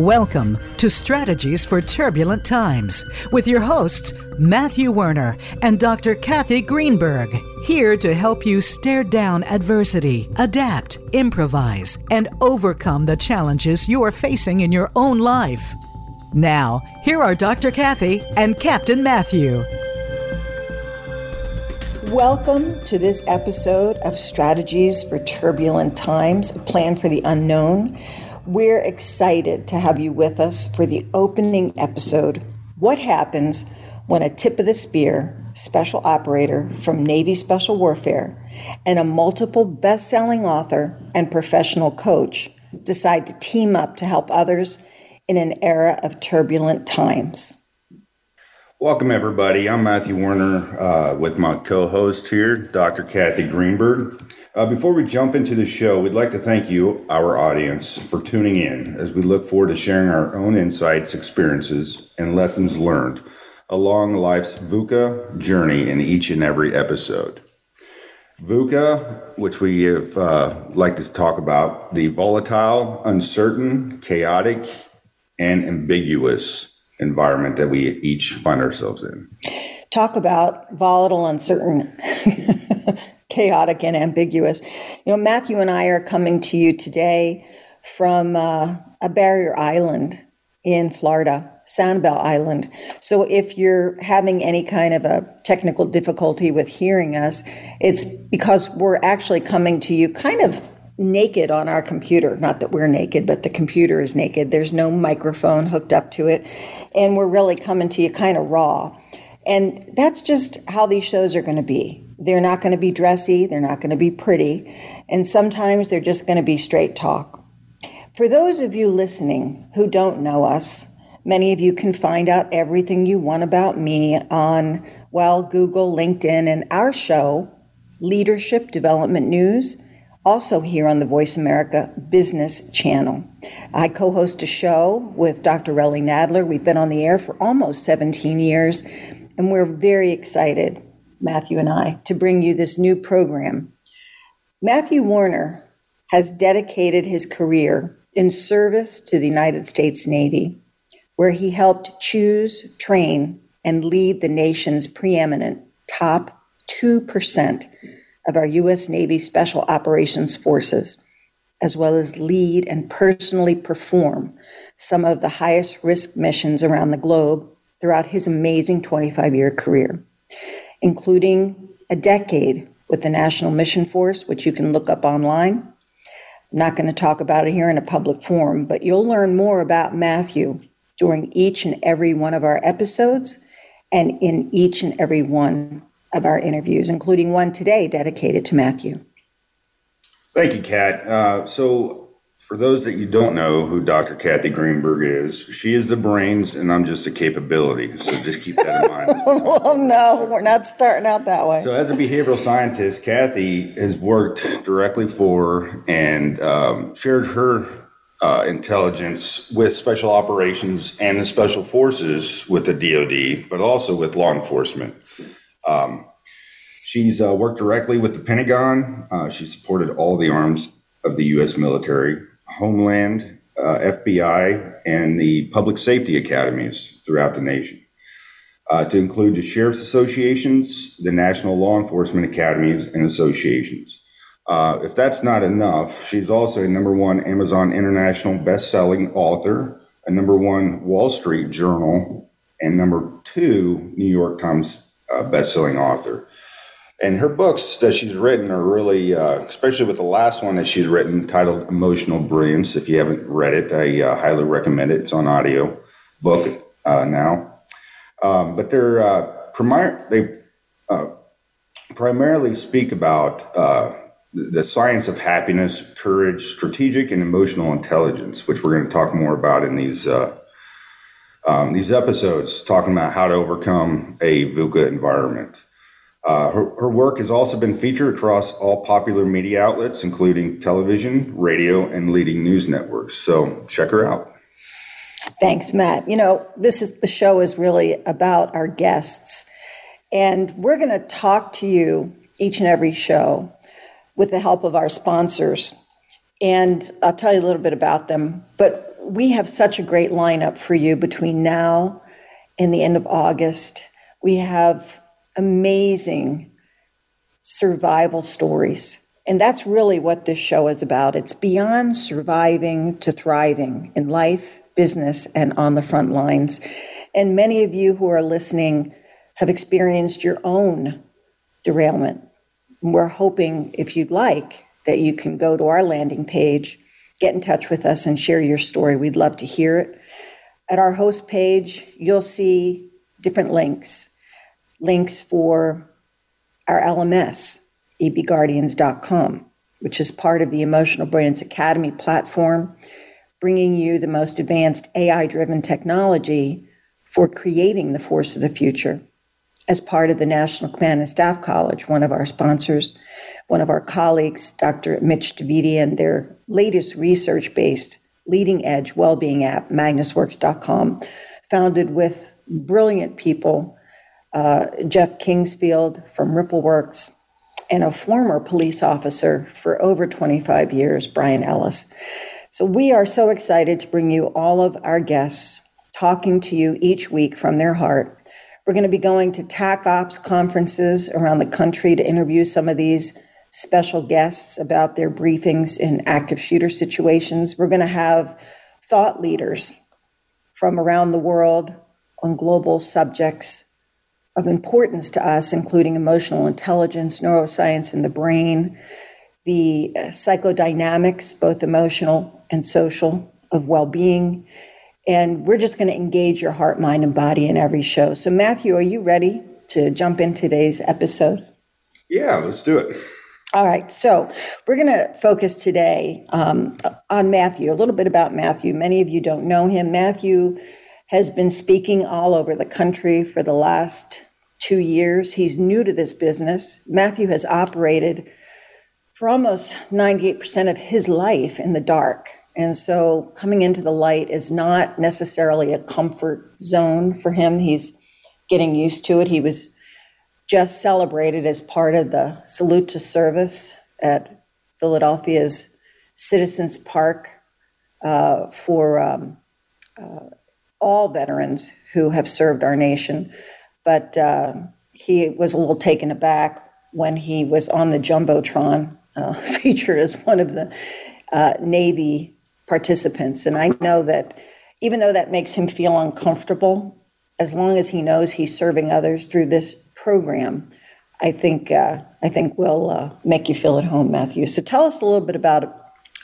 Welcome to Strategies for Turbulent Times with your hosts, Matthew Werner and Dr. Cathy Greenberg, here to help you stare down adversity, adapt, improvise, and overcome the challenges you are facing in your own life. Now, here are Dr. Cathy and Captain Matthew. Welcome to this episode of Strategies for Turbulent Times, a plan for the unknown. We're excited to have you with us for the opening episode What Happens When a Tip of the Spear Special Operator from Navy Special Warfare and a multiple best selling author and professional coach decide to team up to help others in an era of turbulent times? Welcome, everybody. I'm Matthew Werner uh, with my co host here, Dr. Cathy Greenberg. Uh, before we jump into the show, we'd like to thank you, our audience, for tuning in as we look forward to sharing our own insights, experiences, and lessons learned along life's VUCA journey in each and every episode. VUCA, which we have uh, like to talk about, the volatile, uncertain, chaotic, and ambiguous environment that we each find ourselves in. Talk about volatile, uncertain, chaotic and ambiguous. You know, Matthew and I are coming to you today from uh, a barrier island in Florida, Sanibel Island. So if you're having any kind of a technical difficulty with hearing us, it's because we're actually coming to you kind of naked on our computer. Not that we're naked, but the computer is naked. There's no microphone hooked up to it. And we're really coming to you kind of raw. And that's just how these shows are going to be. They're not going to be dressy, they're not going to be pretty, and sometimes they're just going to be straight talk. For those of you listening who don't know us, many of you can find out everything you want about me on, well, Google, LinkedIn, and our show, Leadership Development News, also here on the Voice America Business Channel. I co host a show with Dr. Relly Nadler. We've been on the air for almost 17 years, and we're very excited Matthew and I, to bring you this new program. Matthew Werner has dedicated his career in service to the United States Navy, where he helped choose, train, and lead the nation's preeminent top 2% of our U.S. Navy Special Operations Forces, as well as lead and personally perform some of the highest risk missions around the globe throughout his amazing 25 year career including a decade with the National Mission Force, which you can look up online. I'm not going to talk about it here in a public forum, but you'll learn more about Matthew during each and every one of our episodes and in each and every one of our interviews, including one today dedicated to Matthew. Thank you, Kat. Uh, so, for those that you don't know who Dr. Cathy Greenberg is, she is the brains and I'm just a capability. So just keep that in mind. well, no, we're not starting out that way. So, as a behavioral scientist, Cathy has worked directly for and um, shared her uh, intelligence with special operations and the special forces with the DoD, but also with law enforcement. Um, she's uh, worked directly with the Pentagon. Uh, she supported all the arms of the U.S. military Homeland, uh, FBI, and the public safety academies throughout the nation, uh, to include the sheriff's associations, the national law enforcement academies, and associations. Uh, if that's not enough, she's also a number one Amazon International best-selling author, a number one Wall Street Journal, and number two New York Times uh, best-selling author and her books that she's written are really, uh, especially with the last one that she's written titled Emotional Brilliance. If you haven't read it, I uh, highly recommend it. It's on audio book uh, now. Um, but they're uh, they uh, primarily speak about uh, the science of happiness, courage, strategic and emotional intelligence, which we're going to talk more about in these um, these episodes, talking about how to overcome a VUCA environment. Uh, her, her work has also been featured across all popular media outlets, including television, radio, and leading news networks. So check her out. Thanks, Matt. You know, this is the show is really about our guests, and we're going to talk to you each and every show with the help of our sponsors. And I'll tell you a little bit about them. But we have such a great lineup for you between now and the end of August. We have amazing survival stories. And that's really what this show is about. It's beyond surviving to thriving in life, business, and on the front lines. And many of you who are listening have experienced your own derailment. We're hoping, if you'd like, that you can go to our landing page, get in touch with us, and share your story. We'd love to hear it. At our host page, you'll see different links links for our LMS, ebguardians.com, which is part of the Emotional Brilliance Academy platform, bringing you the most advanced AI driven technology for creating the force of the future. As part of the National Command and Staff College, one of our sponsors, one of our colleagues, Dr. Mitch Davidi, and their latest research based leading edge well being app, MagnusWorx.com, founded with brilliant people uh, Jeff Kingsfield from RippleWorks, and a former police officer for over 25 years, Brian Ellis. So we are so excited to bring you all of our guests talking to you each week from their heart. We're going to be going to TAC Ops conferences around the country to interview some of these special guests about their briefings in active shooter situations. We're going to have thought leaders from around the world on global subjects of importance to us, including emotional intelligence, neuroscience in the brain, the psychodynamics, both emotional and social, of well being. And we're just going to engage your heart, mind, and body in every show. So, Matthew, are you ready to jump in today's episode? Yeah, let's do it. All right, so we're going to focus today um, on Matthew, a little bit about Matthew. Many of you don't know him. Matthew has been speaking all over the country for the last two years. He's new to this business. Matthew has operated for almost 98% of his life in the dark. And so coming into the light is not necessarily a comfort zone for him. He's getting used to it. He was just celebrated as part of the salute to service at Philadelphia's Citizens Park uh, for um, uh, all veterans who have served our nation. But uh, he was a little taken aback when he was on the Jumbotron, uh, featured as one of the uh, Navy participants. And I know that even though that makes him feel uncomfortable, as long as he knows he's serving others through this program, I think uh, I think will uh, make you feel at home, Matthew. So tell us a little bit about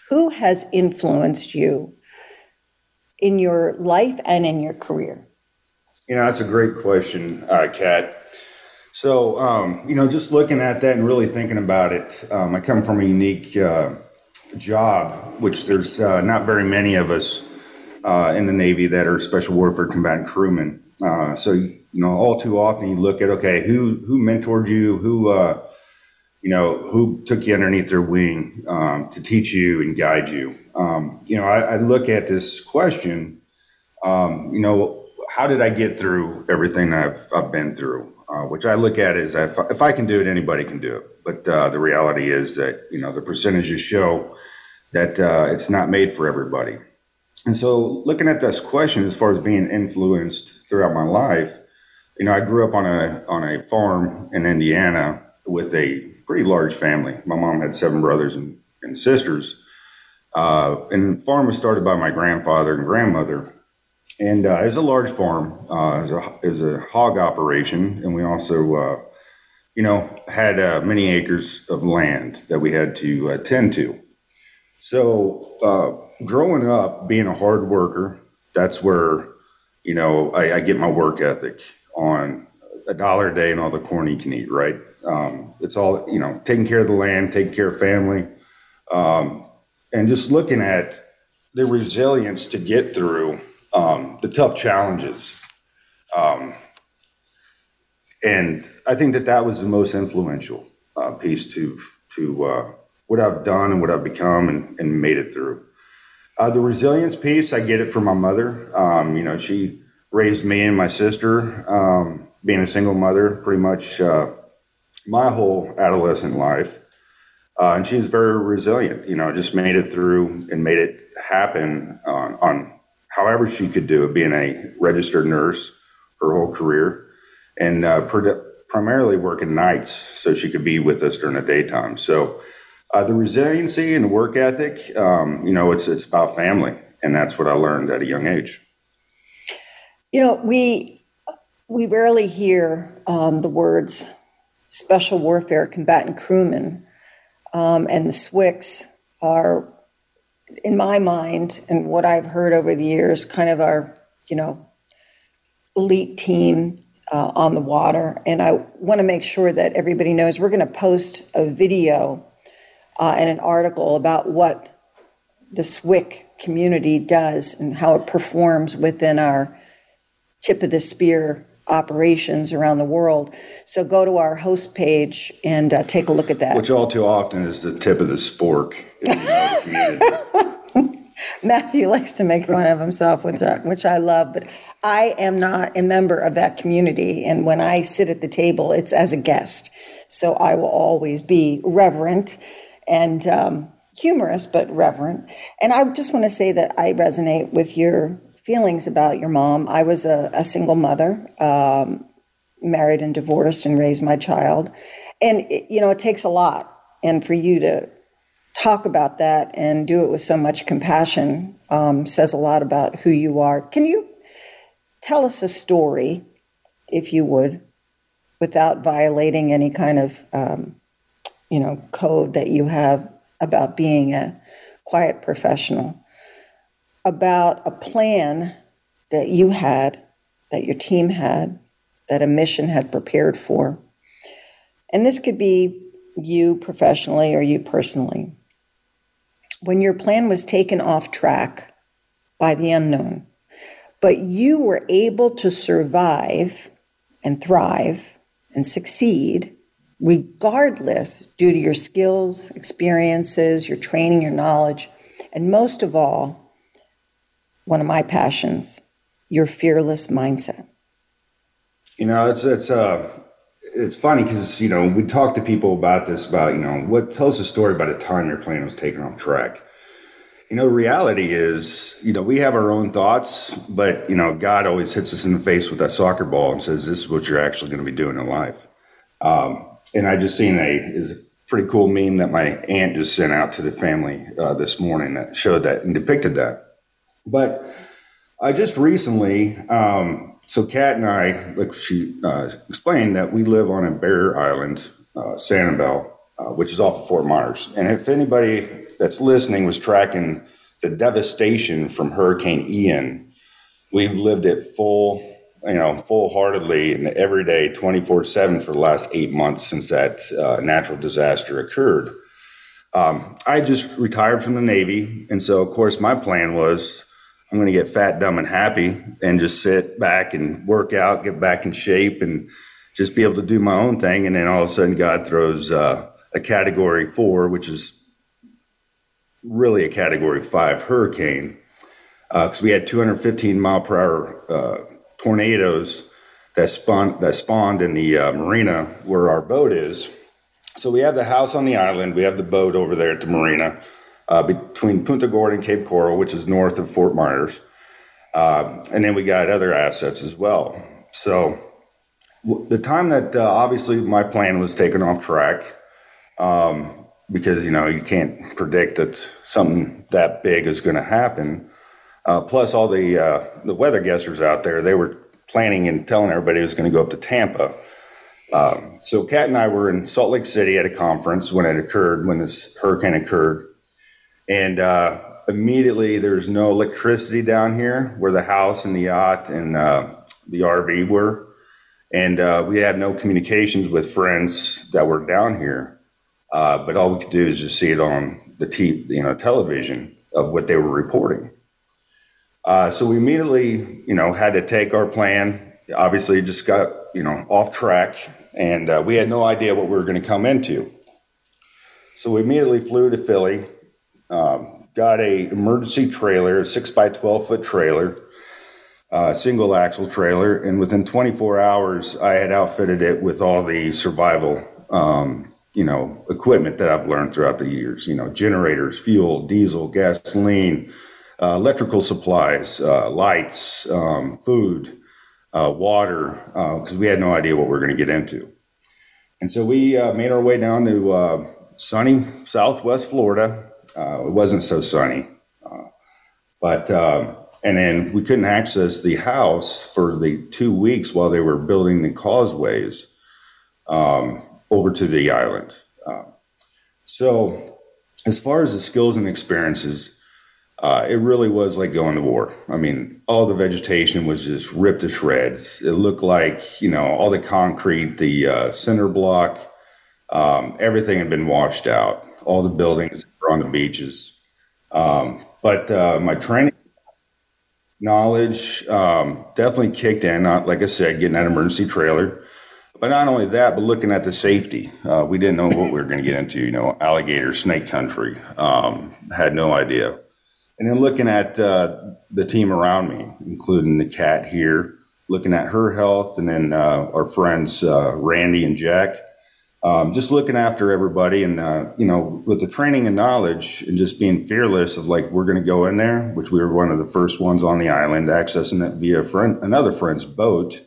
who has influenced you in your life and in your career? You know, that's a great question, uh, Kat. So, um, you know, just looking at that and really thinking about it, um, I come from a unique uh, job, which there's uh, not very many of us uh, in the Navy that are special warfare combatant crewmen. Uh, so, you know, all too often you look at okay, who who mentored you, who uh, you know, who took you underneath their wing um, to teach you and guide you? Um, you know, I, I, look at this question, um, you know, how did I get through everything I've, I've been through? Uh, which I look at as if, if, I can do it, anybody can do it. But uh, the reality is that, you know, the percentages show that uh, it's not made for everybody. And so looking at this question as far as being influenced throughout my life, you know, I grew up on a on a farm in Indiana with a pretty large family. My mom had seven brothers and, and sisters. Uh, and the farm was started by my grandfather and grandmother. And uh, it was a large farm. Uh, a, a hog operation. And we also, uh, you know, had uh, many acres of land that we had to uh, tend to. So uh, growing up, being a hard worker, that's where, you know, I, I get my work ethic on a dollar a day and all the corn you can eat, right? Um, it's all you know, taking care of the land, taking care of family, um, and just looking at the resilience to get through um, the tough challenges. Um, and I think that that was the most influential uh, piece to to uh, what I've done and what I've become and, and made it through. Uh, the resilience piece, I get it from my mother. Um, you know, she raised me and my sister, um, being a single mother, pretty much uh, my whole adolescent life. Uh, and she's very resilient, you know, just made it through and made it happen on however she could do it, being a registered nurse her whole career and uh, primarily working nights so she could be with us during the daytime. So uh, the resiliency and the work ethic, um, you know, it's, it's about family. And that's what I learned at a young age. You know, we, we rarely hear um, the words special warfare combatant crewman um, and the SWCCs are, in my mind, and what I've heard over the years, kind of our, you know, elite team uh, on the water. And I want to make sure that everybody knows we're going to post a video uh, and an article about what the SWCC community does and how it performs within our tip of the spear operations around the world. So go to our host page and uh, take a look at that. Which all too often is the tip of the spork. Matthew likes to make fun of himself, which I, which I love, but I am not a member of that community. And when I sit at the table, it's as a guest. So I will always be reverent and um, humorous, but reverent. And I just want to say that I resonate with your feelings about your mom. I was a, a single mother, um, married and divorced, and raised my child. And, it, you know, it takes a lot. And for you to talk about that and do it with so much compassion um, says a lot about who you are. Can you tell us a story, if you would, without violating any kind of, um, you know, code that you have about being a quiet professional? about a plan that you had, that your team had, that a mission had prepared for. And this could be you professionally or you personally. When your plan was taken off track by the unknown, but you were able to survive and thrive and succeed regardless due to your skills, experiences, your training, your knowledge, and most of all, one of my passions, your fearless mindset. You know, it's it's uh it's funny because you know we talk to people about this about you know what tells a story about a time your plane was taken off track. You know, reality is you know we have our own thoughts, but you know God always hits us in the face with that soccer ball and says this is what you're actually going to be doing in life. Um, and I just seen a is a pretty cool meme that my aunt just sent out to the family uh, this morning that showed that and depicted that. But I just recently, um, so Kat and I, like she uh, explained, that we live on a barrier island, uh, Sanibel, uh, which is off of Fort Myers. And if anybody that's listening was tracking the devastation from Hurricane Ian, we've lived it full, you know, full heartedly and every day, 24 7 for the last eight months since that uh, natural disaster occurred. Um, I just retired from the Navy. And so, of course, my plan was I'm going to get fat, dumb, and happy and just sit back and work out, get back in shape, and just be able to do my own thing. And then all of a sudden, God throws uh, a category four, which is really a category five hurricane, because uh, we had 215 mile per hour uh, tornadoes that spawned that spawned in the uh, marina where our boat is. So we have the house on the island, we have the boat over there at the marina uh, between Punta Gorda and Cape Coral, which is north of Fort Myers. Uh, and then we got other assets as well. So w- the time that uh, obviously my plan was taken off track, um, because you know you can't predict that something that big is going to happen. Uh, plus, all the uh, the weather guessers out there, they were planning and telling everybody it was going to go up to Tampa. Um, so Kat and I were in Salt Lake City at a conference when it occurred, when this hurricane occurred and uh, immediately there's no electricity down here where the house and the yacht and uh, the RV were, and uh, we had no communications with friends that were down here. Uh, but all we could do is just see it on the you know television of what they were reporting. Uh, so we immediately, you know, had to take our plan. Obviously, just got you know off track, and uh, we had no idea what we were going to come into. So we immediately flew to Philly um, got a emergency trailer, a six by twelve foot trailer, uh, single axle trailer, and within 24 hours, I had outfitted it with all the survival um, you know, equipment that I've learned throughout the years. You know, generators, fuel, diesel, gasoline, uh, electrical supplies, uh, lights, um, food, uh, water, because uh, we had no idea what we were going to get into. And so we uh, made our way down to sunny Southwest Florida. It wasn't so sunny, but um, and then we couldn't access the house for the two weeks while they were building the causeways um, over to the island. Uh, so, as far as the skills and experiences, uh, it really was like going to war. I mean, all the vegetation was just ripped to shreds. It looked like, you know, all the concrete, the uh, cinder block, um, everything had been washed out. All the buildings on the beaches. Um, but uh, my training knowledge um, definitely kicked in. Not like I said, getting that emergency trailer, but not only that, but looking at the safety. Uh, we didn't know what we were going to get into. You know, alligator, snake country. Um, had no idea. And then looking at uh, the team around me, including the cat here, looking at her health, and then uh, our friends uh, Randy and Jack um, just looking after everybody and uh, you know with the training and knowledge and just being fearless of like we're going to go in there which we were one of the first ones on the island accessing it via friend another friend's boat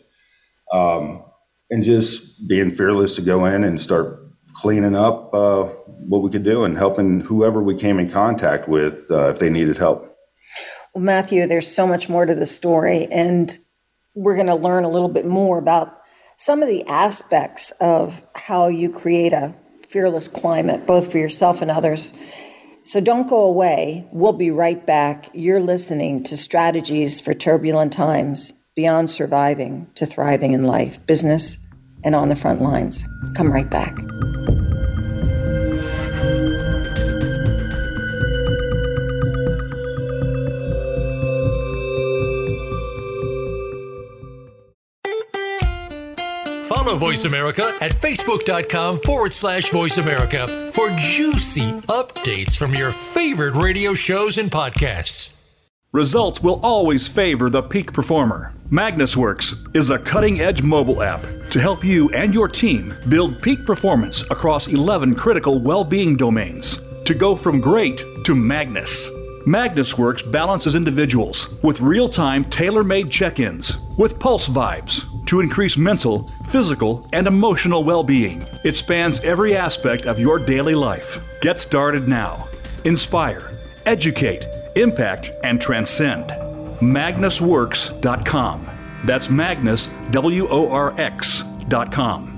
um, and just being fearless to go in and start cleaning up uh, what we could do and helping whoever we came in contact with uh, if they needed help. Well matthew there's so much more to the story and we're going to learn a little bit more about some of the aspects of how you create a fearless climate, both for yourself and others. So don't go away. We'll be right back. You're listening to Strategies for Turbulent Times Beyond Surviving to Thriving in Life, Business, and on the Front Lines. Come right back. Follow Voice America at facebook.com forward slash voice America for juicy updates from your favorite radio shows and podcasts. Results will always favor the peak performer. MagnusWorx is a cutting edge mobile app to help you and your team build peak performance across 11 critical well being domains to go from great to Magnus. MagnusWorx balances individuals with real time tailor made check ins with pulse vibes to increase mental, physical, and emotional well being. It spans every aspect of your daily life. Get started now. Inspire, educate, impact, and transcend. MagnusWorx.com. That's Magnus, W O R X.com.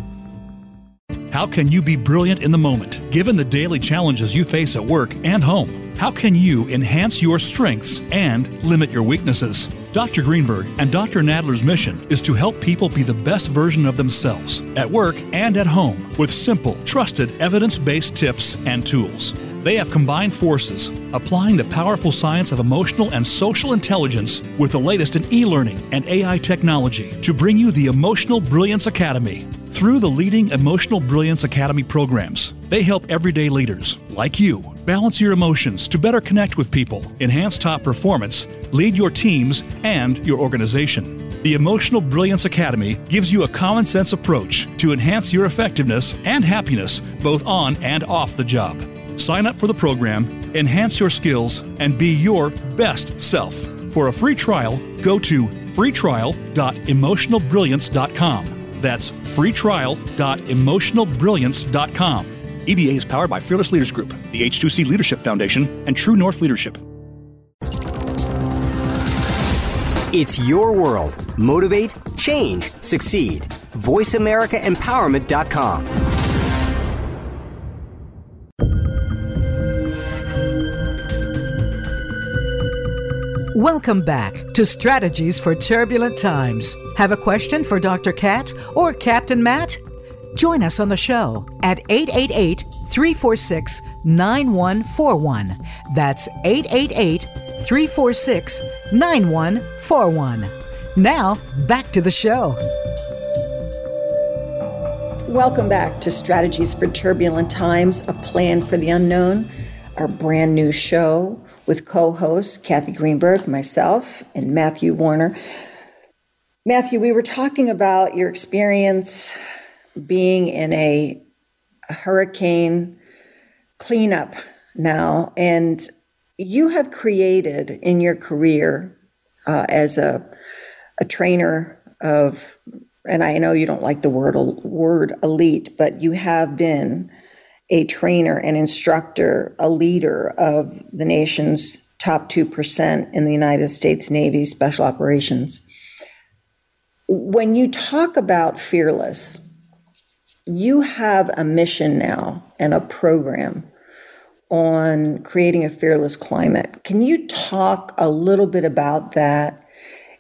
How can you be brilliant in the moment, given the daily challenges you face at work and home? How can you enhance your strengths and limit your weaknesses? Dr. Greenberg and Dr. Nadler's mission is to help people be the best version of themselves at work and at home with simple, trusted, evidence based tips and tools. They have combined forces, applying the powerful science of emotional and social intelligence with the latest in e learning and AI technology to bring you the Emotional Brilliance Academy. Through the leading Emotional Brilliance Academy programs, they help everyday leaders, like you, balance your emotions to better connect with people, enhance top performance, lead your teams and your organization. The Emotional Brilliance Academy gives you a common sense approach to enhance your effectiveness and happiness both on and off the job. Sign up for the program, enhance your skills, and be your best self. For a free trial, go to freetrial.emotionalbrilliance.com. That's freetrial.emotionalbrilliance.com. EBA is powered by Fearless Leaders Group, the H2C Leadership Foundation, and True North Leadership. It's your world. Motivate, change, succeed. VoiceAmericaEmpowerment.com. Welcome back to Strategies for Turbulent Times. Have a question for Dr. Cat or Captain Matt? Join us on the show at 888 346 9141. That's 888 346 9141. Now, back to the show. Welcome back to Strategies for Turbulent Times, a plan for the unknown, our brand new show with co hosts Cathy Greenberg, myself, and Matthew Werner. Matthew, we were talking about your experience being in a hurricane cleanup now, and you have created in your career uh, as a, a trainer of, and I know you don't like the word word elite, but you have been a trainer, an instructor, a leader of the nation's top 2% in the United States Navy Special Operations. When you talk about fearless, you have a mission now and a program on creating a fearless climate. Can you talk a little bit about that?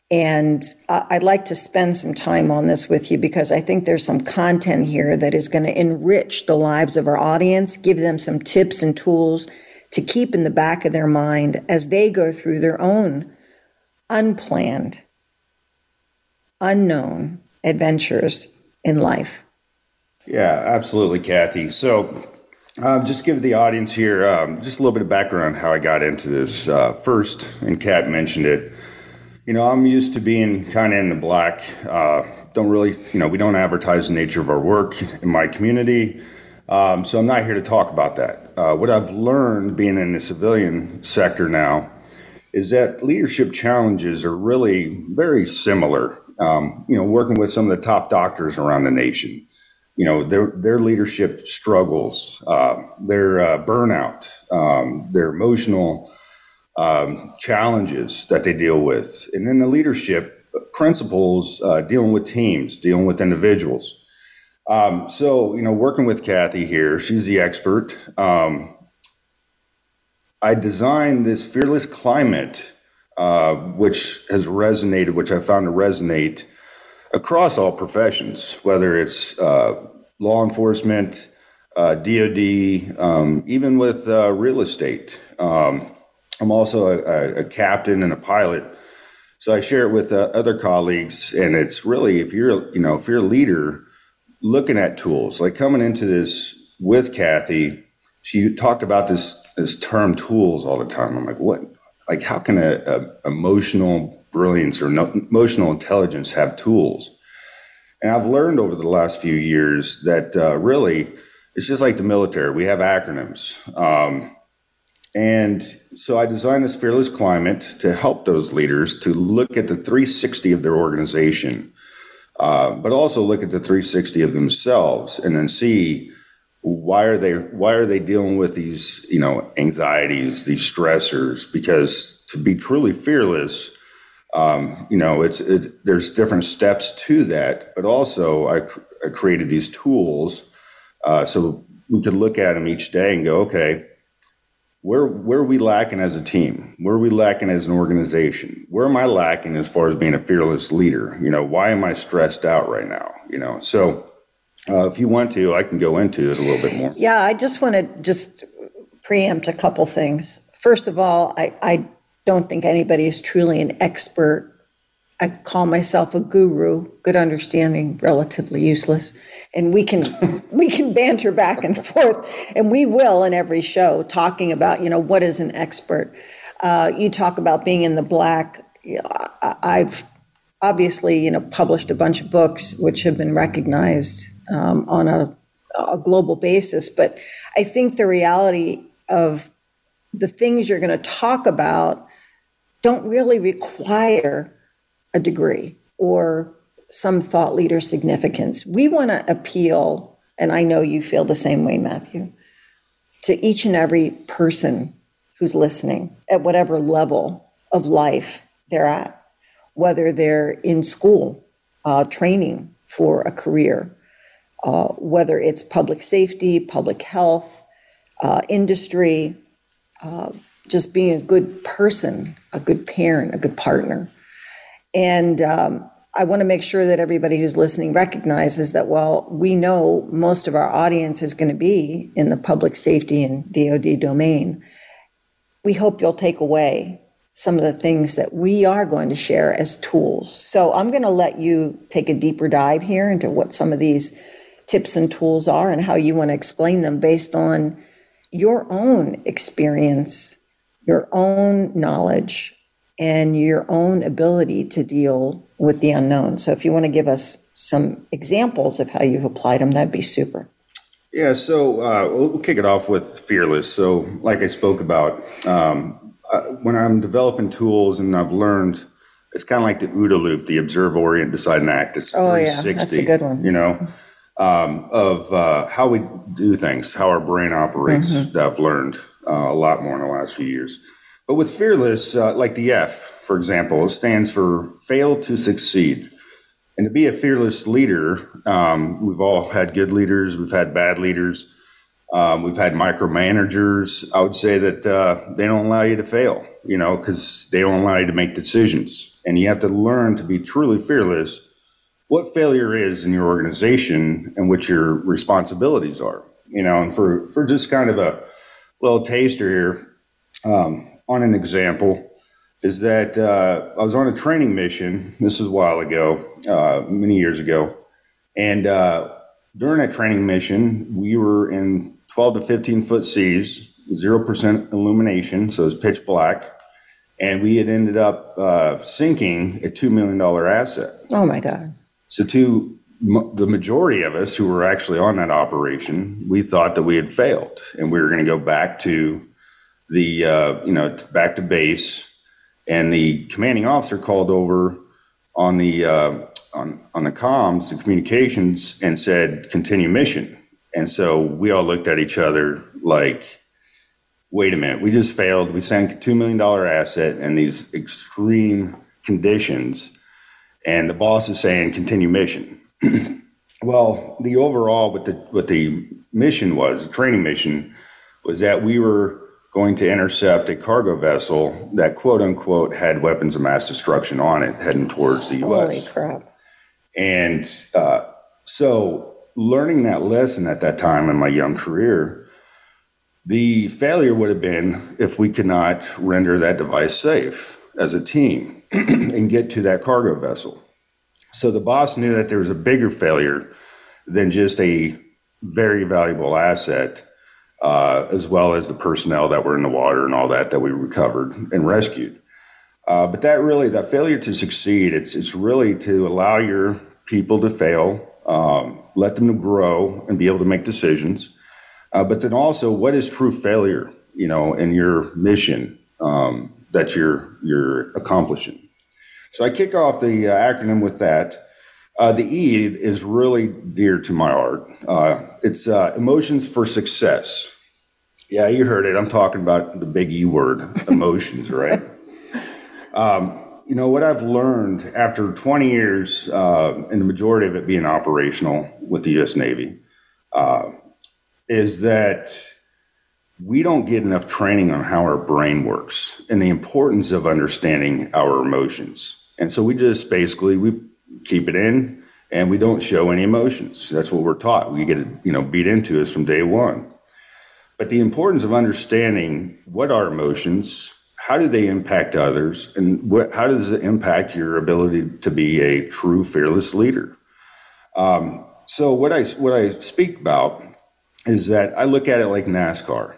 And I'd like to spend some time on this with you because I think there's some content here that is going to enrich the lives of our audience, give them some tips and tools to keep in the back of their mind as they go through their own unplanned, unknown adventures in life. Yeah, absolutely, Cathy. So, um, just give the audience here um, just a little bit of background how I got into this. Uh, first, and Kat mentioned it, you know, I'm used to being kind of in the black. Uh, don't really, you know, we don't advertise the nature of our work in my community. Um, so I'm not here to talk about that. Uh, what I've learned being in the civilian sector now is that leadership challenges are really very similar. Um, you know, working with some of the top doctors around the nation, you know, their their leadership struggles, uh, their uh, burnout, um, their emotional um, challenges that they deal with, and then the leadership principles uh, dealing with teams, dealing with individuals. Um, so, you know, working with Cathy here, she's the expert. Um, I designed this fearless climate, uh, which has resonated, which I found to resonate across all professions, whether it's uh, law enforcement, uh, DoD, um, even with uh, real estate. Um, I'm also a, a, captain and a pilot, so I share it with uh, other colleagues. And it's really if you're you know if you're a leader, looking at tools like coming into this with Cathy, she talked about this this term tools all the time. I'm like, what? Like, how can a, a emotional brilliance or no, emotional intelligence have tools? And I've learned over the last few years that uh, really it's just like the military. We have acronyms. Um, and so I designed this fearless climate to help those leaders to look at the 360 of their organization, uh, but also look at the 360 of themselves and then see why are they why are they dealing with these you know anxieties, these stressors? Because to be truly fearless, um, you know, it's, it's there's different steps to that, but also I, I created these tools uh, so we could look at them each day and go, okay where where are we lacking as a team? Where are we lacking as an organization? Where am I lacking as far as being a fearless leader? You know, why am I stressed out right now? You know, so uh, if you want to, I can go into it a little bit more. Yeah, I just want to just preempt a couple things. First of all, I, I don't think anybody is truly an expert I call myself a guru, good understanding, relatively useless. And we can we can banter back and forth, and we will in every show talking about you know what is an expert. Uh, you talk about being in the black. I've obviously you know published a bunch of books which have been recognized um, on a, a global basis, but I think the reality of the things you're going to talk about don't really require a degree or some thought leader significance. We want to appeal, and I know you feel the same way, Matthew, to each and every person who's listening at whatever level of life they're at, whether they're in school, uh, training for a career, uh, whether it's public safety, public health, uh, industry, uh, just being a good person, a good parent, a good partner. And um, I want to make sure that everybody who's listening recognizes that while we know most of our audience is going to be in the public safety and DoD domain, we hope you'll take away some of the things that we are going to share as tools. So I'm going to let you take a deeper dive here into what some of these tips and tools are and how you want to explain them based on your own experience, your own knowledge, and your own ability to deal with the unknown. So, if you want to give us some examples of how you've applied them, that'd be super. Yeah, so uh, we'll kick it off with fearless. So, like I spoke about, um, uh, when I'm developing tools and I've learned, it's kind of like the OODA loop, the observe, orient, decide, and act. It's oh yeah, that's a good one. You know, um, of uh, how we do things, how our brain operates. Mm-hmm. That I've learned uh, a lot more in the last few years. But with fearless, uh, like the F, for example, it stands for fail to succeed. And to be a fearless leader, um, we've all had good leaders, we've had bad leaders, um, we've had micromanagers. I would say that uh, they don't allow you to fail, you know, because they don't allow you to make decisions. And you have to learn to be truly fearless what failure is in your organization and what your responsibilities are, you know, and for, for just kind of a little taster here um, on an example is that uh, I was on a training mission. This is a while ago, uh, many years ago. And uh, during that training mission, we were in 12 to 15 foot seas, 0% illumination, so it was pitch black. And we had ended up uh, sinking a $2 million asset. Oh my God. So, to m- the majority of us who were actually on that operation, we thought that we had failed and we were going to go back to the, uh, you know, back to base and the commanding officer called over on the uh, on on the comms, the communications, and said continue mission. And so we all looked at each other like, wait a minute, we just failed. We sank a two million dollar asset in these extreme conditions, and the boss is saying continue mission. well, the overall what the what the mission was, the training mission, was that we were going to intercept a cargo vessel that quote unquote had weapons of mass destruction on it heading towards the U.S. Holy crap. And uh, so, learning that lesson at that time in my young career, the failure would have been if we could not render that device safe as a team and get to that cargo vessel. So, the boss knew that there was a bigger failure than just a very valuable asset uh, as well as the personnel that were in the water and all that that we recovered and rescued. Uh, but that really, that failure to succeed, it's it's really to allow your people to fail, um, let them grow and be able to make decisions. Uh, but then also, what is true failure? You know, in your mission um, that you're you're accomplishing. So I kick off the uh, acronym with that. Uh, the E is really dear to my heart. Uh, it's uh, emotions for success. Yeah, you heard it. I'm talking about the big E word, emotions, right? Um, you know, what I've learned after 20 years, uh, and the majority of it being operational with the U.S. Navy, uh, is that we don't get enough training on how our brain works and the importance of understanding our emotions. And so we just basically we keep it in and we don't show any emotions. That's what we're taught. We get it, you know, beat into us from day one. But the importance of understanding what are emotions, how do they impact others, and what, how does it impact your ability to be a true fearless leader? Um, so what I what I speak about is that I look at it like NASCAR.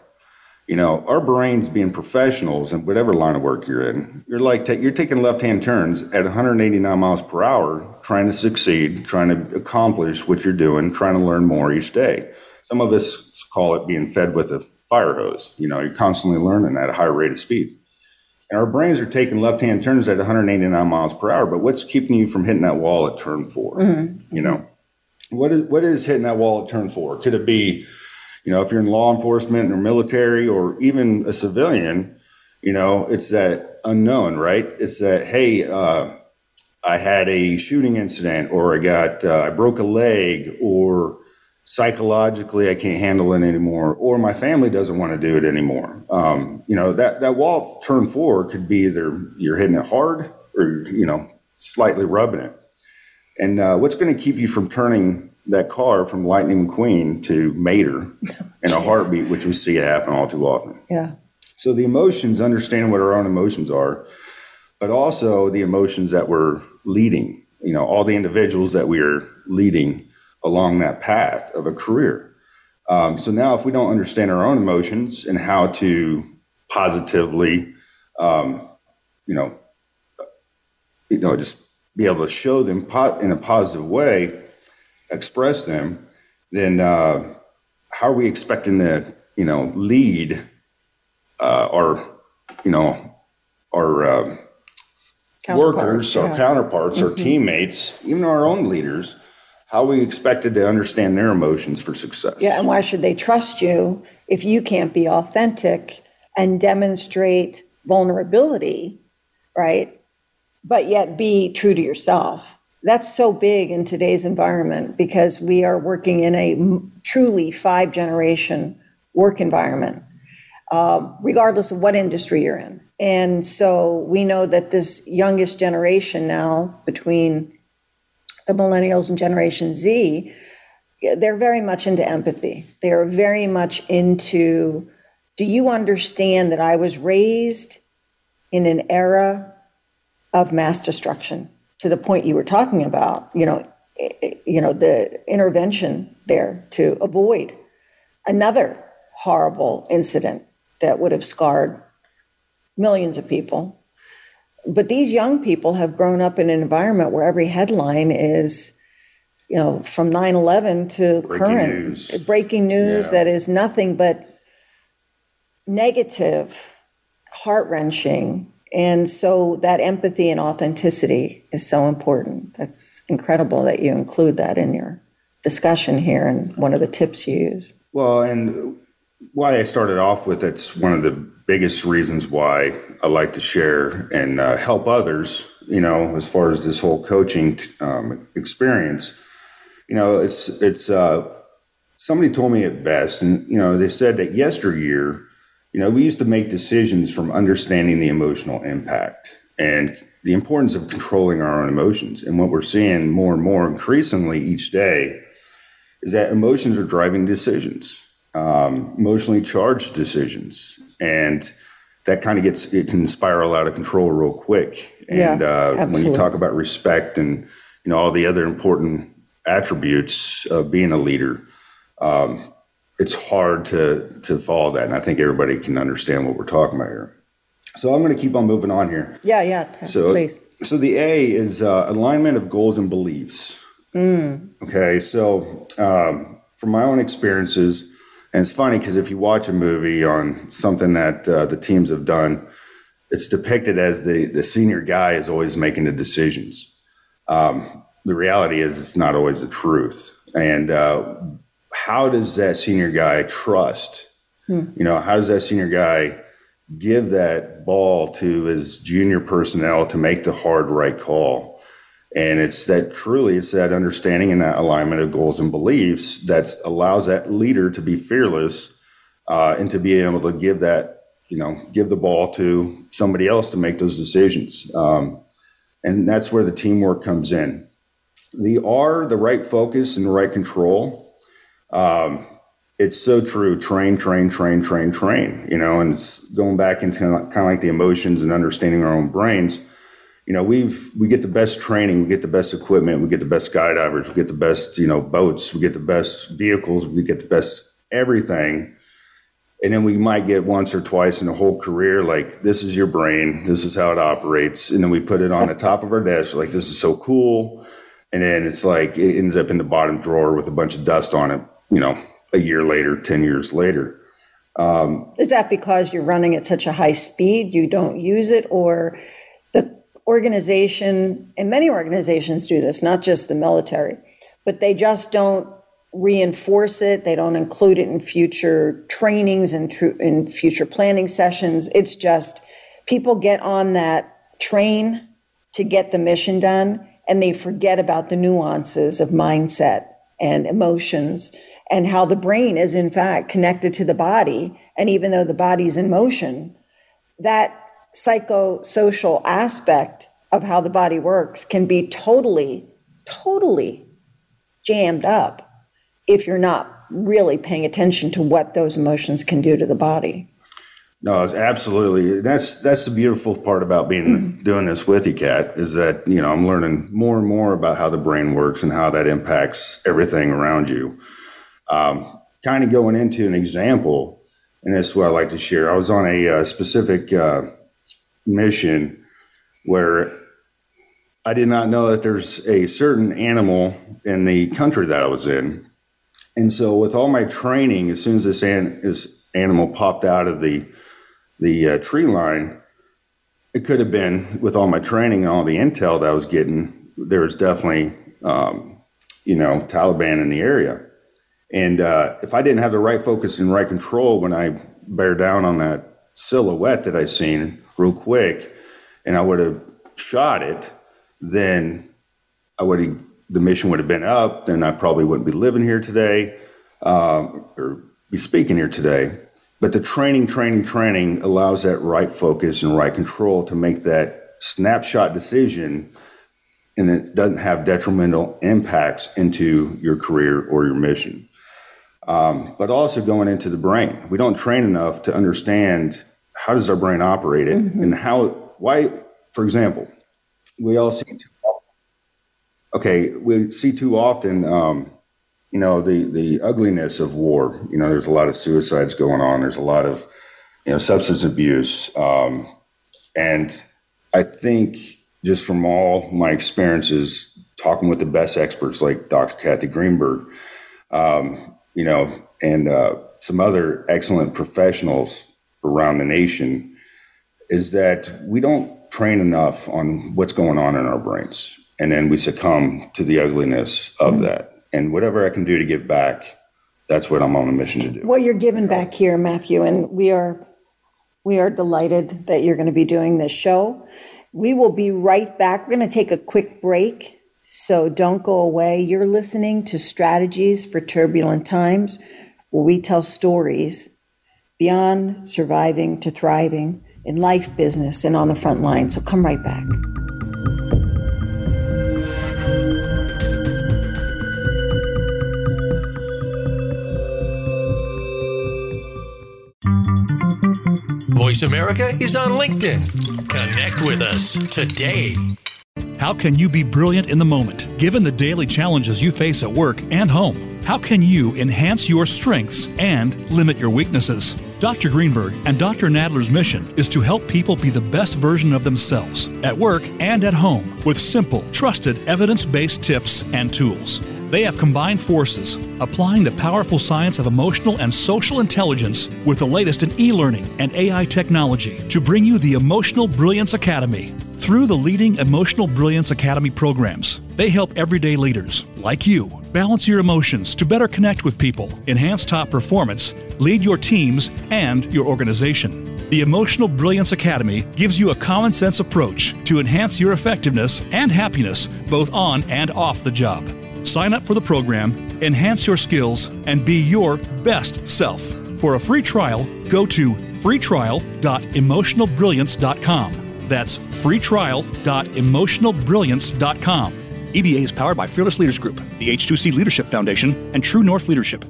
You know, our brains being professionals in whatever line of work you're in, you're like you're taking left-hand turns at 189 miles per hour, trying to succeed, trying to accomplish what you're doing, trying to learn more each day. Some of us call it being fed with a fire hose. You know, you're constantly learning at a higher rate of speed. And our brains are taking left hand turns at 189 miles per hour, but what's keeping you from hitting that wall at turn 4 mm-hmm. You know, what is what is hitting that wall at turn four? Could it be, you know, if you're in law enforcement or military or even a civilian, you know, it's that unknown, right? It's that hey, uh, I had a shooting incident, or I got uh, I broke a leg, or psychologically I can't handle it anymore, or my family doesn't want to do it anymore. Um, you know, that, that wall turn four could be either you're hitting it hard or, you know, slightly rubbing it. And uh, what's going to keep you from turning that car from Lightning McQueen to Mater in a heartbeat, which we see happen all too often? Yeah. So the emotions, understanding what our own emotions are, but also the emotions that we're leading, you know, all the individuals that we are leading along that path of a career. Um, so now, if we don't understand our own emotions and how to positively, um, you know, you know, just be able to show them in a positive way, express them, then uh, how are we expecting to, you know, lead uh, our, you know, our uh, workers, our yeah. counterparts, our teammates, even our own leaders, how we expected to understand their emotions for success. Yeah, and why should they trust you if you can't be authentic and demonstrate vulnerability, right? But yet be true to yourself. That's so big in today's environment because we are working in a truly five generation work environment, uh, regardless of what industry you're in. And so we know that this youngest generation now, between the millennials and Generation Z, they're very much into empathy. They are very much into do you understand that I was raised in an era of mass destruction to the point you were talking about, you know, eh, eh, you know, the intervention there to avoid another horrible incident that would have scarred millions of people. But these young people have grown up in an environment where every headline is, you know, from 9 11 to Breaking current news. breaking news Yeah. that is nothing but negative, heart wrenching. And so that empathy and authenticity is so important. That's incredible that you include that in your discussion here and one of the tips you use. Well, and why I started off with it's one of the biggest reasons why I like to share and uh, help others. You know, as far as this whole coaching um, experience, you know, it's it's uh, somebody told me at best, and you know, they said that yesteryear, you know, we used to make decisions from understanding the emotional impact and the importance of controlling our own emotions. And what we're seeing more and more increasingly each day is that emotions are driving decisions, um, emotionally charged decisions, and that kind of gets it can spiral out of control real quick. And Yeah, uh, when you talk about respect and you know all the other important attributes of being a leader, um, it's hard to to follow that. And I think everybody can understand what we're talking about here. So I'm going to keep on moving on here. Yeah, yeah, So, please. so the A is uh, alignment of goals and beliefs. Okay, so um, from my own experiences, and it's funny because if you watch a movie on something that uh, the teams have done, it's depicted as the the senior guy is always making the decisions. Um, the reality is, it's not always the truth. And uh, how does that senior guy trust? You know, how does that senior guy give that ball to his junior personnel to make the hard right call? And it's that truly, it's that understanding and that alignment of goals and beliefs that allows that leader to be fearless uh, and to be able to give that, you know, give the ball to somebody else to make those decisions. Um, and that's where the teamwork comes in. The R, the right focus and the right control. Um, it's so true. Train, train, train, train, train. You know, and it's going back into kind of like the emotions and understanding our own brains you know, we've we get the best training, we get the best equipment, we get the best skydivers, we get the best, you know, boats, we get the best vehicles, we get the best everything. And then we might get once or twice in a whole career, like this is your brain, this is how it operates, and then we put it on the top of our desk, like this is so cool. And then it's like it ends up in the bottom drawer with a bunch of dust on it, you know, a year later, ten years later. Um, Is that because you're running at such a high speed, you don't use it, or the organization, and many organizations do this, not just the military, but they just don't reinforce it. They don't include it in future trainings and tru- in future planning sessions. It's just people get on that train to get the mission done and they forget about the nuances of mindset and emotions and how the brain is in fact connected to the body and even though the body's in motion that psychosocial aspect of how the body works can be totally totally jammed up if you're not really paying attention to what those emotions can do to the body No, it's absolutely. That's that's the beautiful part about being doing this with you, Kat, is that you know I'm learning more and more about how the brain works and how that impacts everything around you. Um, kind of going into an example, and this is what I like to share. I was on a uh, specific uh, mission where I did not know that there's a certain animal in the country that I was in And so, with all my training, as soon as this, an, this animal popped out of the the uh, tree line, it could have been with all my training and all the intel that I was getting. There was definitely, um, you know, Taliban in the area, and uh, if I didn't have the right focus and right control when I bear down on that silhouette that I seen real quick, and I would have shot it, then I would the mission would have been up. Then I probably wouldn't be living here today um, or be speaking here today. But the training, training, training allows that right focus and right control to make that snapshot decision and it doesn't have detrimental impacts into your career or your mission. Um, but also going into the brain. We don't train enough to understand how does our brain operate it mm-hmm. and how, why, for example, we all see too okay, we see too often, um, you know, the the ugliness of war. You know, there's a lot of suicides going on. There's a lot of, you know, substance abuse, um, and I think just from all my experiences talking with the best experts like Dr. Cathy Greenberg, um, you know, and uh, some other excellent professionals around the nation, is that we don't train enough on what's going on in our brains and then we succumb to the ugliness of mm-hmm. that. And whatever I can do to give back, that's what I'm on a mission to do. Well, you're giving back here, Matthew, and we are we are delighted that you're going to be doing this show. We will be right back. We're going to take a quick break, so don't go away. You're listening to Strategies for Turbulent Times, where we tell stories beyond surviving to thriving in life, business, and on the front line. So come right back. Voice America is on LinkedIn. Connect with us today. How can you be brilliant in the moment, given the daily challenges you face at work and home? How can you enhance your strengths and limit your weaknesses? Dr. Greenberg and Dr. Nadler's mission is to help people be the best version of themselves at work and at home with simple, trusted, evidence based tips and tools. They have combined forces, applying the powerful science of emotional and social intelligence with the latest in e learning and AI technology to bring you the Emotional Brilliance Academy. Through the leading Emotional Brilliance Academy programs, they help everyday leaders, like you, balance your emotions to better connect with people, enhance top performance, lead your teams, and your organization. The Emotional Brilliance Academy gives you a common sense approach to enhance your effectiveness and happiness both on and off the job. Sign up for the program, enhance your skills, and be your best self. For a free trial, go to freetrial.emotionalbrilliance.com. That's freetrial.emotionalbrilliance.com. EBA is powered by Fearless Leaders Group, the H2C Leadership Foundation, and True North Leadership.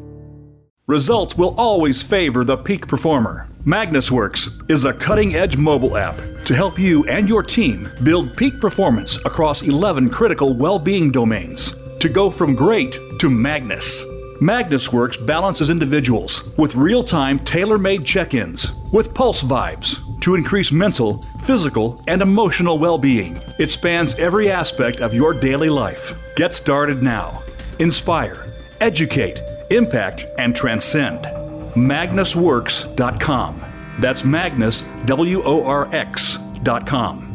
Results will always favor the peak performer. MagnusWorx is a cutting edge mobile app to help you and your team build peak performance across 11 critical well being domains to go from great to Magnus. MagnusWorx balances individuals with real time tailor made check ins with pulse vibes to increase mental, physical, and emotional well being. It spans every aspect of your daily life. Get started now. Inspire, educate, impact, and transcend. MagnusWorx.com. That's Magnus, W O R X.com.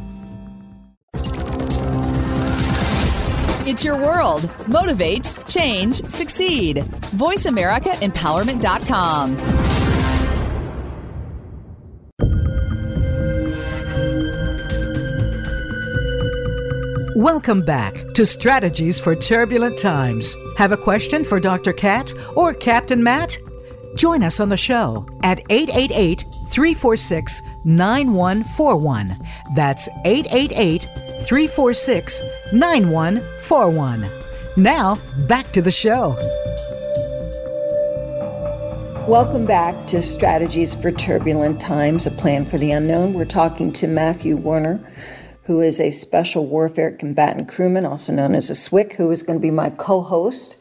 It's your world. Motivate, change, succeed. VoiceAmericaEmpowerment.com. Welcome back to Strategies for Turbulent Times. Have a question for Dr. Cat or Captain Matt? Join us on the show at 888 346 9141. That's 888 346 9141. Now, back to the show. Welcome back to Strategies for Turbulent Times, a plan for the unknown. We're talking to Matthew Werner, who is a special warfare combatant crewman, also known as a SWCC, who is going to be my co host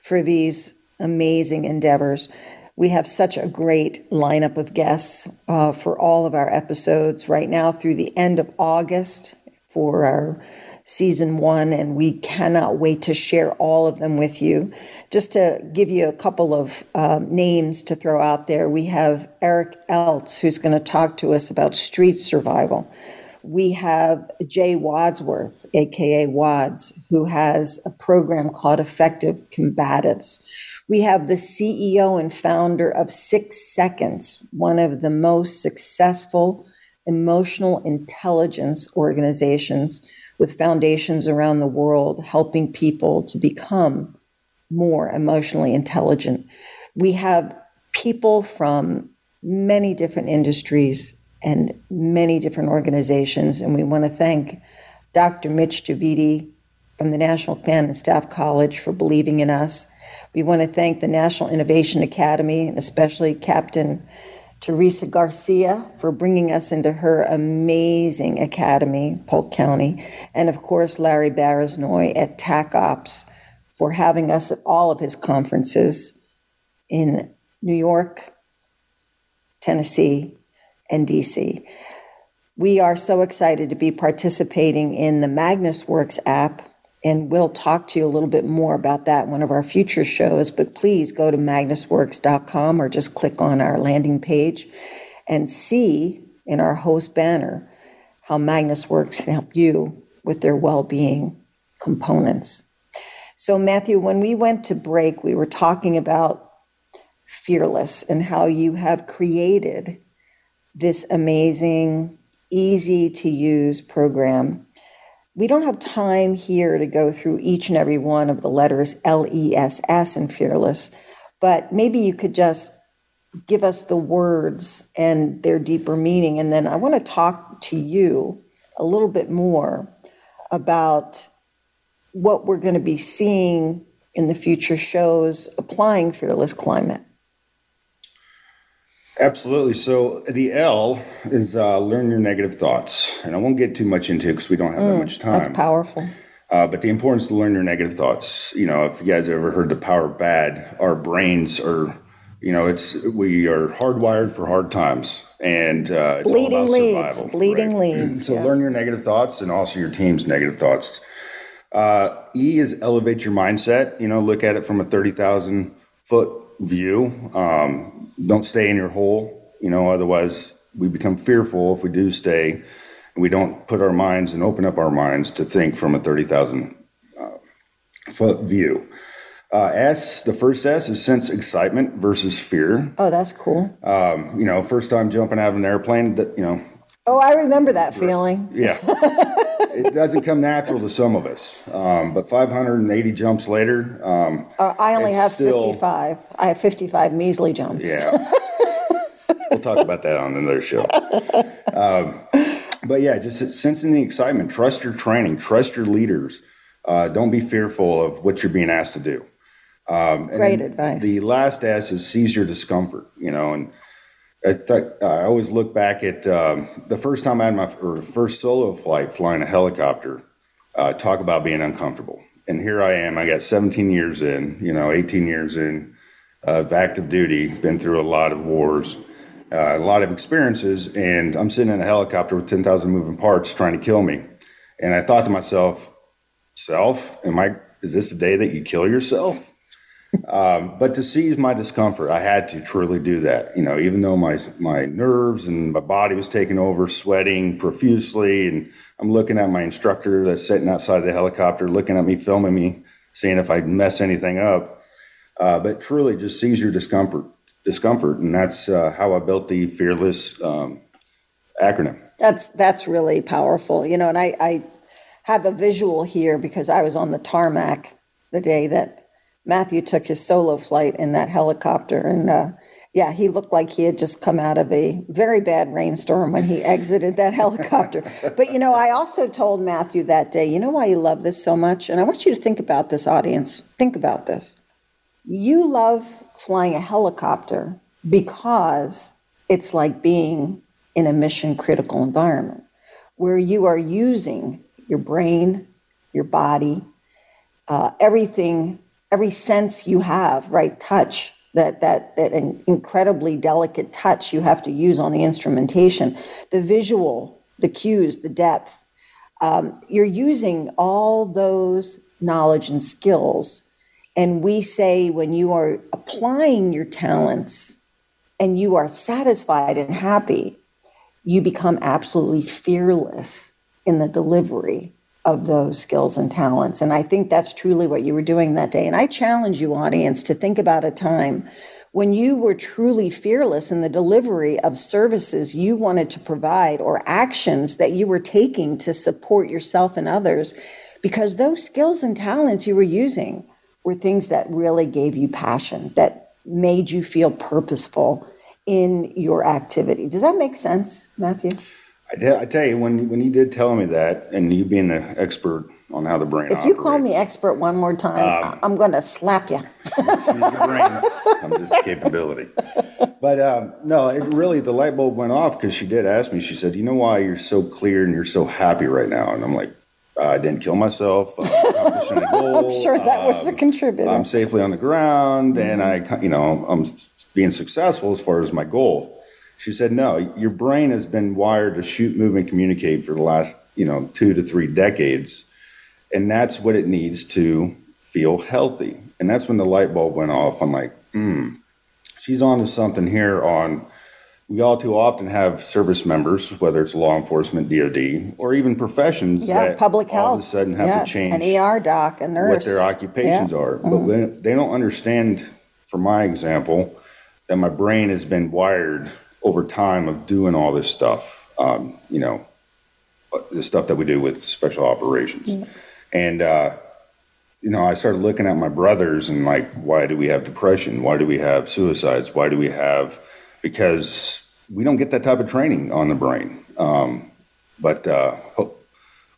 for these amazing endeavors. We have such a great lineup of guests uh, for all of our episodes right now through the end of August for our season one, and we cannot wait to share all of them with you. Just to give you a couple of um, names to throw out there, we have Eric Eltz, who's going to talk to us about street survival. We have Jay Wadsworth, aka Wads, who has a program called Effective Combatives. We have the CEO and founder of Six Seconds, one of the most successful emotional intelligence organizations with foundations around the world helping people to become more emotionally intelligent. We have people from many different industries and many different organizations, and we want to thank Dr. Mitch Javidi from the National Command and Staff College for believing in us. We want to thank the National Innovation Academy, and especially Captain Teresa Garcia for bringing us into her amazing academy, Polk County, and of course Larry Baraznoy at TAC Ops for having us at all of his conferences in New York, Tennessee, and DC. We are so excited to be participating in the MagnusWorx app and we'll talk to you a little bit more about that in one of our future shows. But please go to magnusworx.com or just click on our landing page and see in our host banner how MagnusWorx can help you with their well being components. So, Matthew, when we went to break, we were talking about Fearless and how you have created this amazing, easy to use program we don't have time here to go through each and every one of the letters L E S S in Fearless, but maybe you could just give us the words and their deeper meaning. And then I want to talk to you a little bit more about what we're going to be seeing in the future shows applying Fearless Climate. Absolutely. So the L is uh, learn your negative thoughts, and I won't get too much into it because we don't have mm, that much time. That's powerful. Uh, but the importance to learn your negative thoughts. You know, if you guys ever heard the power of bad, our brains are, you know, it's we are hardwired for hard times, and uh, it's bleeding leads, survival, bleeding right? leads. so yeah. learn your negative thoughts and also your team's negative thoughts. Uh, e is elevate your mindset. You know, look at it from a thirty thousand foot view. Um, don't stay in your hole, you know, otherwise we become fearful if we do stay and we don't put our minds and open up our minds to think from a 30,000 uh, foot view. Uh, S, the first S is sense excitement versus fear. Oh, that's cool. Um, you know, first time jumping out of an airplane, you know. Oh, I remember that feeling. Yeah. it doesn't come natural to some of us. Um, but 580 jumps later. Um, uh, I only have still, 55. I have 55 measly jumps. Yeah. we'll talk about that on another show. Um, but yeah, just sensing the excitement. Trust your training. Trust your leaders. Uh, don't be fearful of what you're being asked to do. Um, Great advice. The last S is seize your discomfort. You know, and I thought I always look back at um, the first time I had my first solo flight flying a helicopter. Uh, talk about being uncomfortable, and here I am. I got 17 years in, you know, 18 years in of active duty. Been through a lot of wars, uh, a lot of experiences, and I'm sitting in a helicopter with 10,000 moving parts trying to kill me. And I thought to myself, "Self, am I? Is this the day that you kill yourself?" Um, but to seize my discomfort, I had to truly do that. You know, even though my my nerves and my body was taking over, sweating profusely, and I'm looking at my instructor that's sitting outside the helicopter, looking at me, filming me, seeing if I mess anything up. Uh, but truly, just seize your discomfort, discomfort, and that's uh, how I built the fearless um, acronym. That's that's really powerful. You know, and I, I have a visual here because I was on the tarmac the day that Matthew took his solo flight in that helicopter. And uh, yeah, he looked like he had just come out of a very bad rainstorm when he exited that helicopter. but you know, I also told Matthew that day, you know why you love this so much? And I want you to think about this, audience. Think about this. You love flying a helicopter because it's like being in a mission critical environment where you are using your brain, your body, uh, everything every sense you have, right? Touch, that that that incredibly delicate touch you have to use on the instrumentation, the visual, the cues, the depth. um, you're using all those knowledge and skills. And we say when you are applying your talents and you are satisfied and happy, you become absolutely fearless in the delivery of those skills and talents. And I think that's truly what you were doing that day. And I challenge you, audience, to think about a time when you were truly fearless in the delivery of services you wanted to provide or actions that you were taking to support yourself and others, because those skills and talents you were using were things that really gave you passion, that made you feel purposeful in your activity. Does that make sense, Matthew? I, tell, I tell you, when when you did tell me that, and you being the expert on how the brain If you call me expert one more time, Um, I'm going to slap you. use your brains. I'm just capability. But um, no, it really the light bulb went off because she did ask me. She said, "You know why you're so clear and you're so happy right now?" And I'm like, "I didn't kill myself. I'm goal. I'm sure that was a Um, contributor. I'm safely on the ground, and Mm-hmm. I, you know, I'm being successful as far as my goal." She said, "No, your brain has been wired to shoot, move, and communicate for the last, you know, two to three decades, and that's what it needs to feel healthy." And that's when the light bulb went off. I'm like, "Hmm, she's on to something here." On we all too often have service members, whether it's law enforcement, DoD, or even professions yeah, that public health. all of a sudden have yeah, to change An ER doc, a nurse. what their occupations Yeah. Mm-hmm. are. But when they don't understand, for my example, that my brain has been wired over time of doing all this stuff. Um, you know, the stuff that we do with special operations, and uh, you know, I started looking at my brothers and like, why do we have depression? Why do we have suicides? Why do we have? Because we don't get that type of training on the brain. Um, but uh,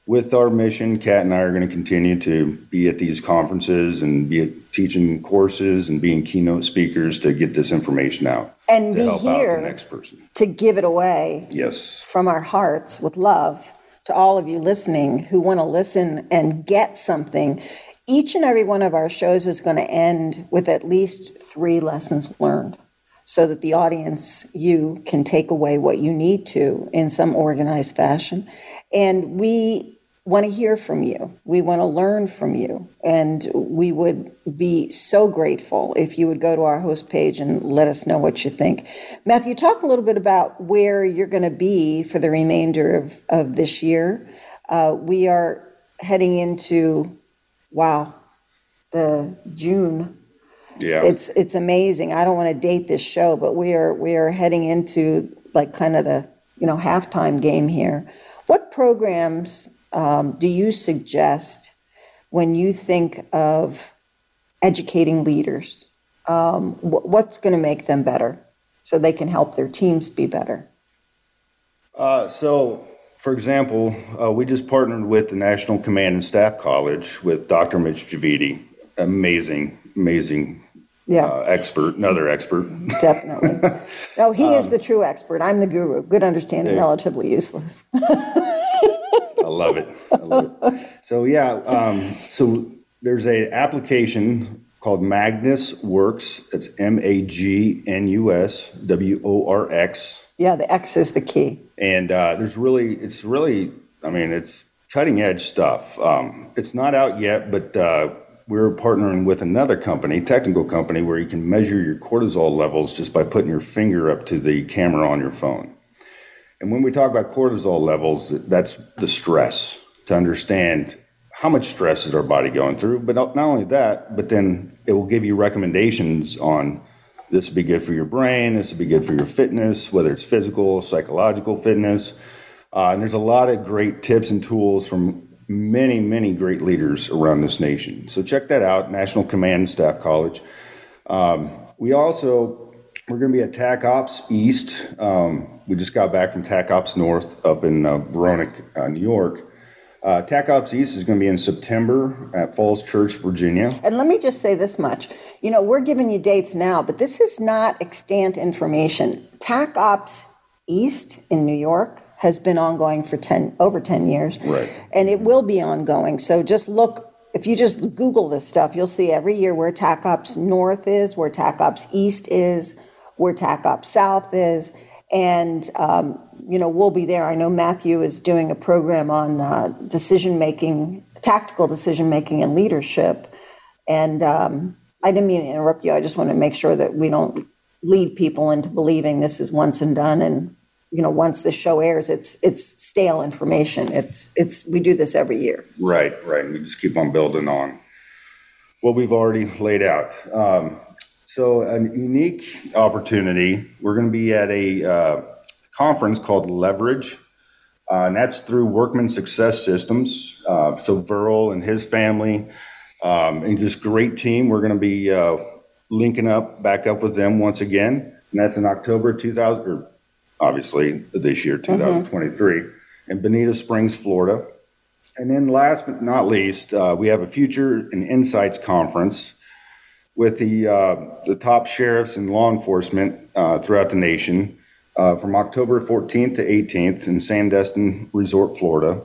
with our mission, Kat and I are going to continue to be at these conferences and be at teaching courses and being keynote speakers to get this information out And be here the next person. to give it away Yes. from our hearts with love to all of you listening who want to listen and get something. Each and every one of our shows is going to end with at least three lessons learned so that the audience, you, can take away what you need to in some organized fashion. And we want to hear from you. We want to learn from you. And we would be so grateful if you would go to our host page and let us know what you think. Matthew, talk a little bit about where you're going to be for the remainder of, of this year. Uh, we are heading into, wow, the June Yeah. it's it's amazing. I don't want to date this show, but we are we are heading into like kind of the you know halftime game here. What programs um, do you suggest when you think of educating leaders? Um, wh- what's going to make them better so they can help their teams be better? Uh, so, for example, uh, we just partnered with the National Command and Staff College with Dr. Mitch Javidi. Amazing, amazing Yeah, uh, expert, another expert. definitely. No, he is the true expert. I'm the guru. Good understanding, Yeah. relatively useless. I love it. I love it. So yeah, um, so there's a application called MagnusWorx. It's M A G N U S W O R X, Yeah, the X is the key. and uh, there's really, it's really, I mean, it's cutting edge stuff. Um, it's not out yet, but uh, we're partnering with another company, technical company, where you can measure your cortisol levels just by putting your finger up to the camera on your phone. And when we talk about cortisol levels, that's the stress to understand how much stress is our body going through. But not only that, but then it will give you recommendations on this would be good for your brain, this would be good for your fitness, whether it's physical, psychological fitness. Uh, and there's a lot of great tips and tools from many, many great leaders around this nation. So check that out, National Command and Staff College. Um, we also we're going to be at TAC Ops East. Um, we just got back from TAC Ops North up in uh, Verona, uh, New York. Uh, TAC Ops East is going to be in September at Falls Church, Virginia. And let me just say this much. You know, we're giving you dates now, but this is not extant information. TAC Ops East in New York has been ongoing for 10 over 10 years. Right. And it will be ongoing. So just look if you just Google this stuff, you'll see every year where TAC Ops North is, where TAC Ops East is, where TAC Ops South is. And, um, you know, we'll be there. I know Matthew is doing a program on uh, decision making, tactical decision making and leadership. And um, I didn't mean to interrupt you. I just want to make sure that we don't lead people into believing this is once and done and you know once the show airs it's it's stale information it's it's we do this every year right right we just keep on building on what we've already laid out um, so a unique opportunity. We're going to be at a uh, conference called leverage uh, and that's through workman success systems. Uh, so Verl and his family um, and just great team we're going to be uh, linking up back up with them once again and that's in october 2000 or obviously this year 2023 mm-hmm. in bonita springs florida. And then last but not least uh, we have a future and insights conference with the uh, the top sheriffs and law enforcement uh, throughout the nation uh, from october 14th to 18th in sandestin resort florida.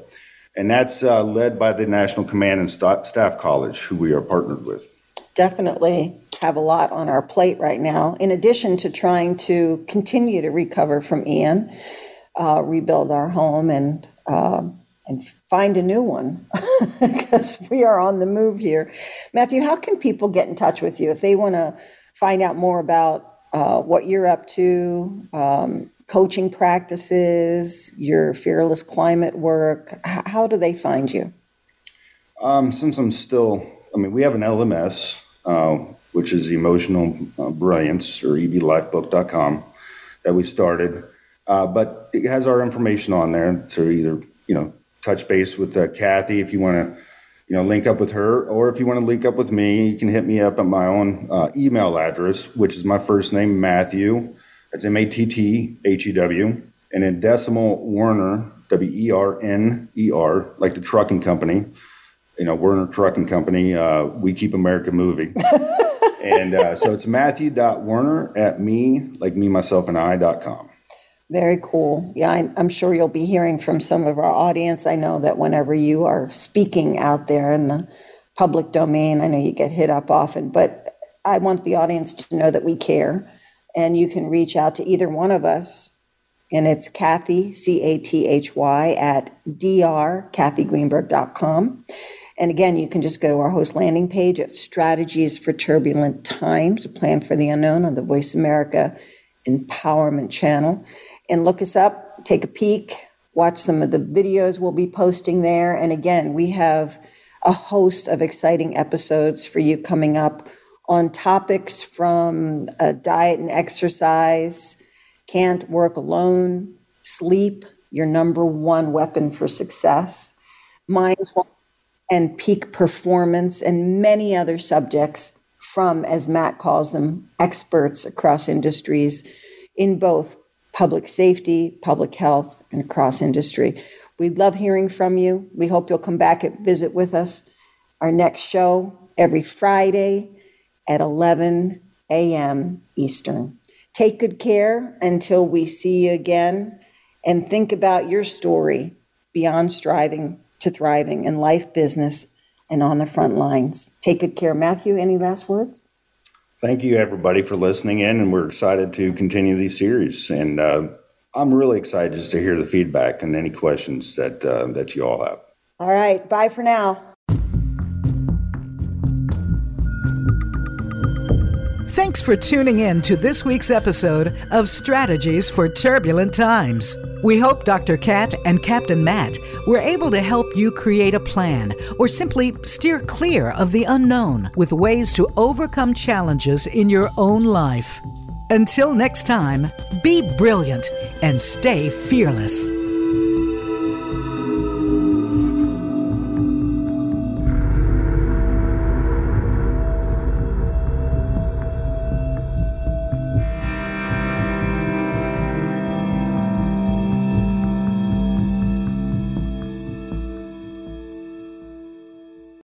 And that's uh, led by the national command and St- staff college who we are partnered with. Definitely have a lot on our plate right now, in addition to trying to continue to recover from Ian, uh, rebuild our home, and and find a new one because we are on the move here. Matthew, how can people get in touch with you if they want to find out more about uh, what you're up to, um, coaching practices, your fearless climate work? H- how do they find you? Um, since I'm still, I mean, we have an LMS, uh, which is Emotional uh, Brilliance or eblifebook.com that we started. Uh, but it has our information on there. to either, you know, touch base with uh, Cathy if you want to, you know, link up with her, or if you want to link up with me, you can hit me up at my own uh, email address, which is my first name, Matthew. That's M A T T H E W. And then decimal Werner, W E R N E R, like the trucking company. You know, Werner Trucking Company. Uh, we keep America moving. and uh, so it's matthew.werner at me, like me, myself, and I.com. Very cool. Yeah, I, I'm sure you'll be hearing from some of our audience. I know that whenever you are speaking out there in the public domain, I know you get hit up often, but I want the audience to know that we care. And you can reach out to either one of us. And it's Cathy, C A T H Y, at drcathygreenberg.com. And again, you can just go to our host landing page at Strategies for Turbulent Times, a plan for the unknown on the Voice America Empowerment Channel, and look us up, take a peek, watch some of the videos we'll be posting there. And again, we have a host of exciting episodes for you coming up on topics from uh, diet and exercise, can't work alone, sleep, your number one weapon for success, mindfulness and peak performance and many other subjects from, as Matt calls them, experts across industries in both public safety, public health, and across industry. We love hearing from you. We hope you'll come back and visit with us. Our next show every Friday at 11 a.m. Eastern. Take good care until we see you again and think about your story beyond striving to thriving in life, business, and on the front lines. Take good care. Matthew, any last words? Thank you, everybody, for listening in, and we're excited to continue these series. And uh, I'm really excited just to hear the feedback and any questions that uh, that you all have. All right, bye for now. Thanks for tuning in to this week's episode of Strategies for Turbulent Times. We hope Dr. Kat and Captain Matt were able to help you create a plan or simply steer clear of the unknown with ways to overcome challenges in your own life. Until next time, be brilliant and stay fearless.